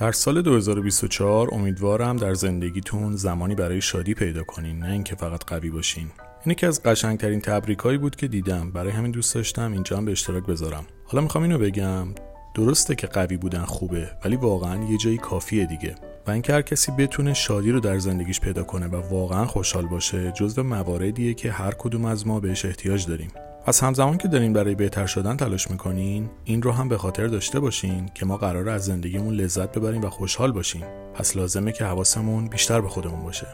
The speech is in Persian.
در سال 2024 امیدوارم در زندگیتون زمانی برای شادی پیدا کنین نه اینکه فقط قوی باشین. این یکی از قشنگترین تبریکایی بود که دیدم. برای همین دوست داشتم اینجا هم به اشتراک بذارم. حالا می‌خوام اینو بگم درسته که قوی بودن خوبه ولی واقعا یه جایی کافیه دیگه. و اینکه هر کسی بتونه شادی رو در زندگیش پیدا کنه و واقعا خوشحال باشه جزو مواردیه که هر کدوم از ما بهش احتیاج داریم. پس همزمان که دارین برای بهتر شدن تلاش می‌کنین این رو هم به خاطر داشته باشین که ما قرار از زندگیمون لذت ببریم و خوشحال باشیم. پس لازمه که حواسمون بیشتر به خودمون باشه.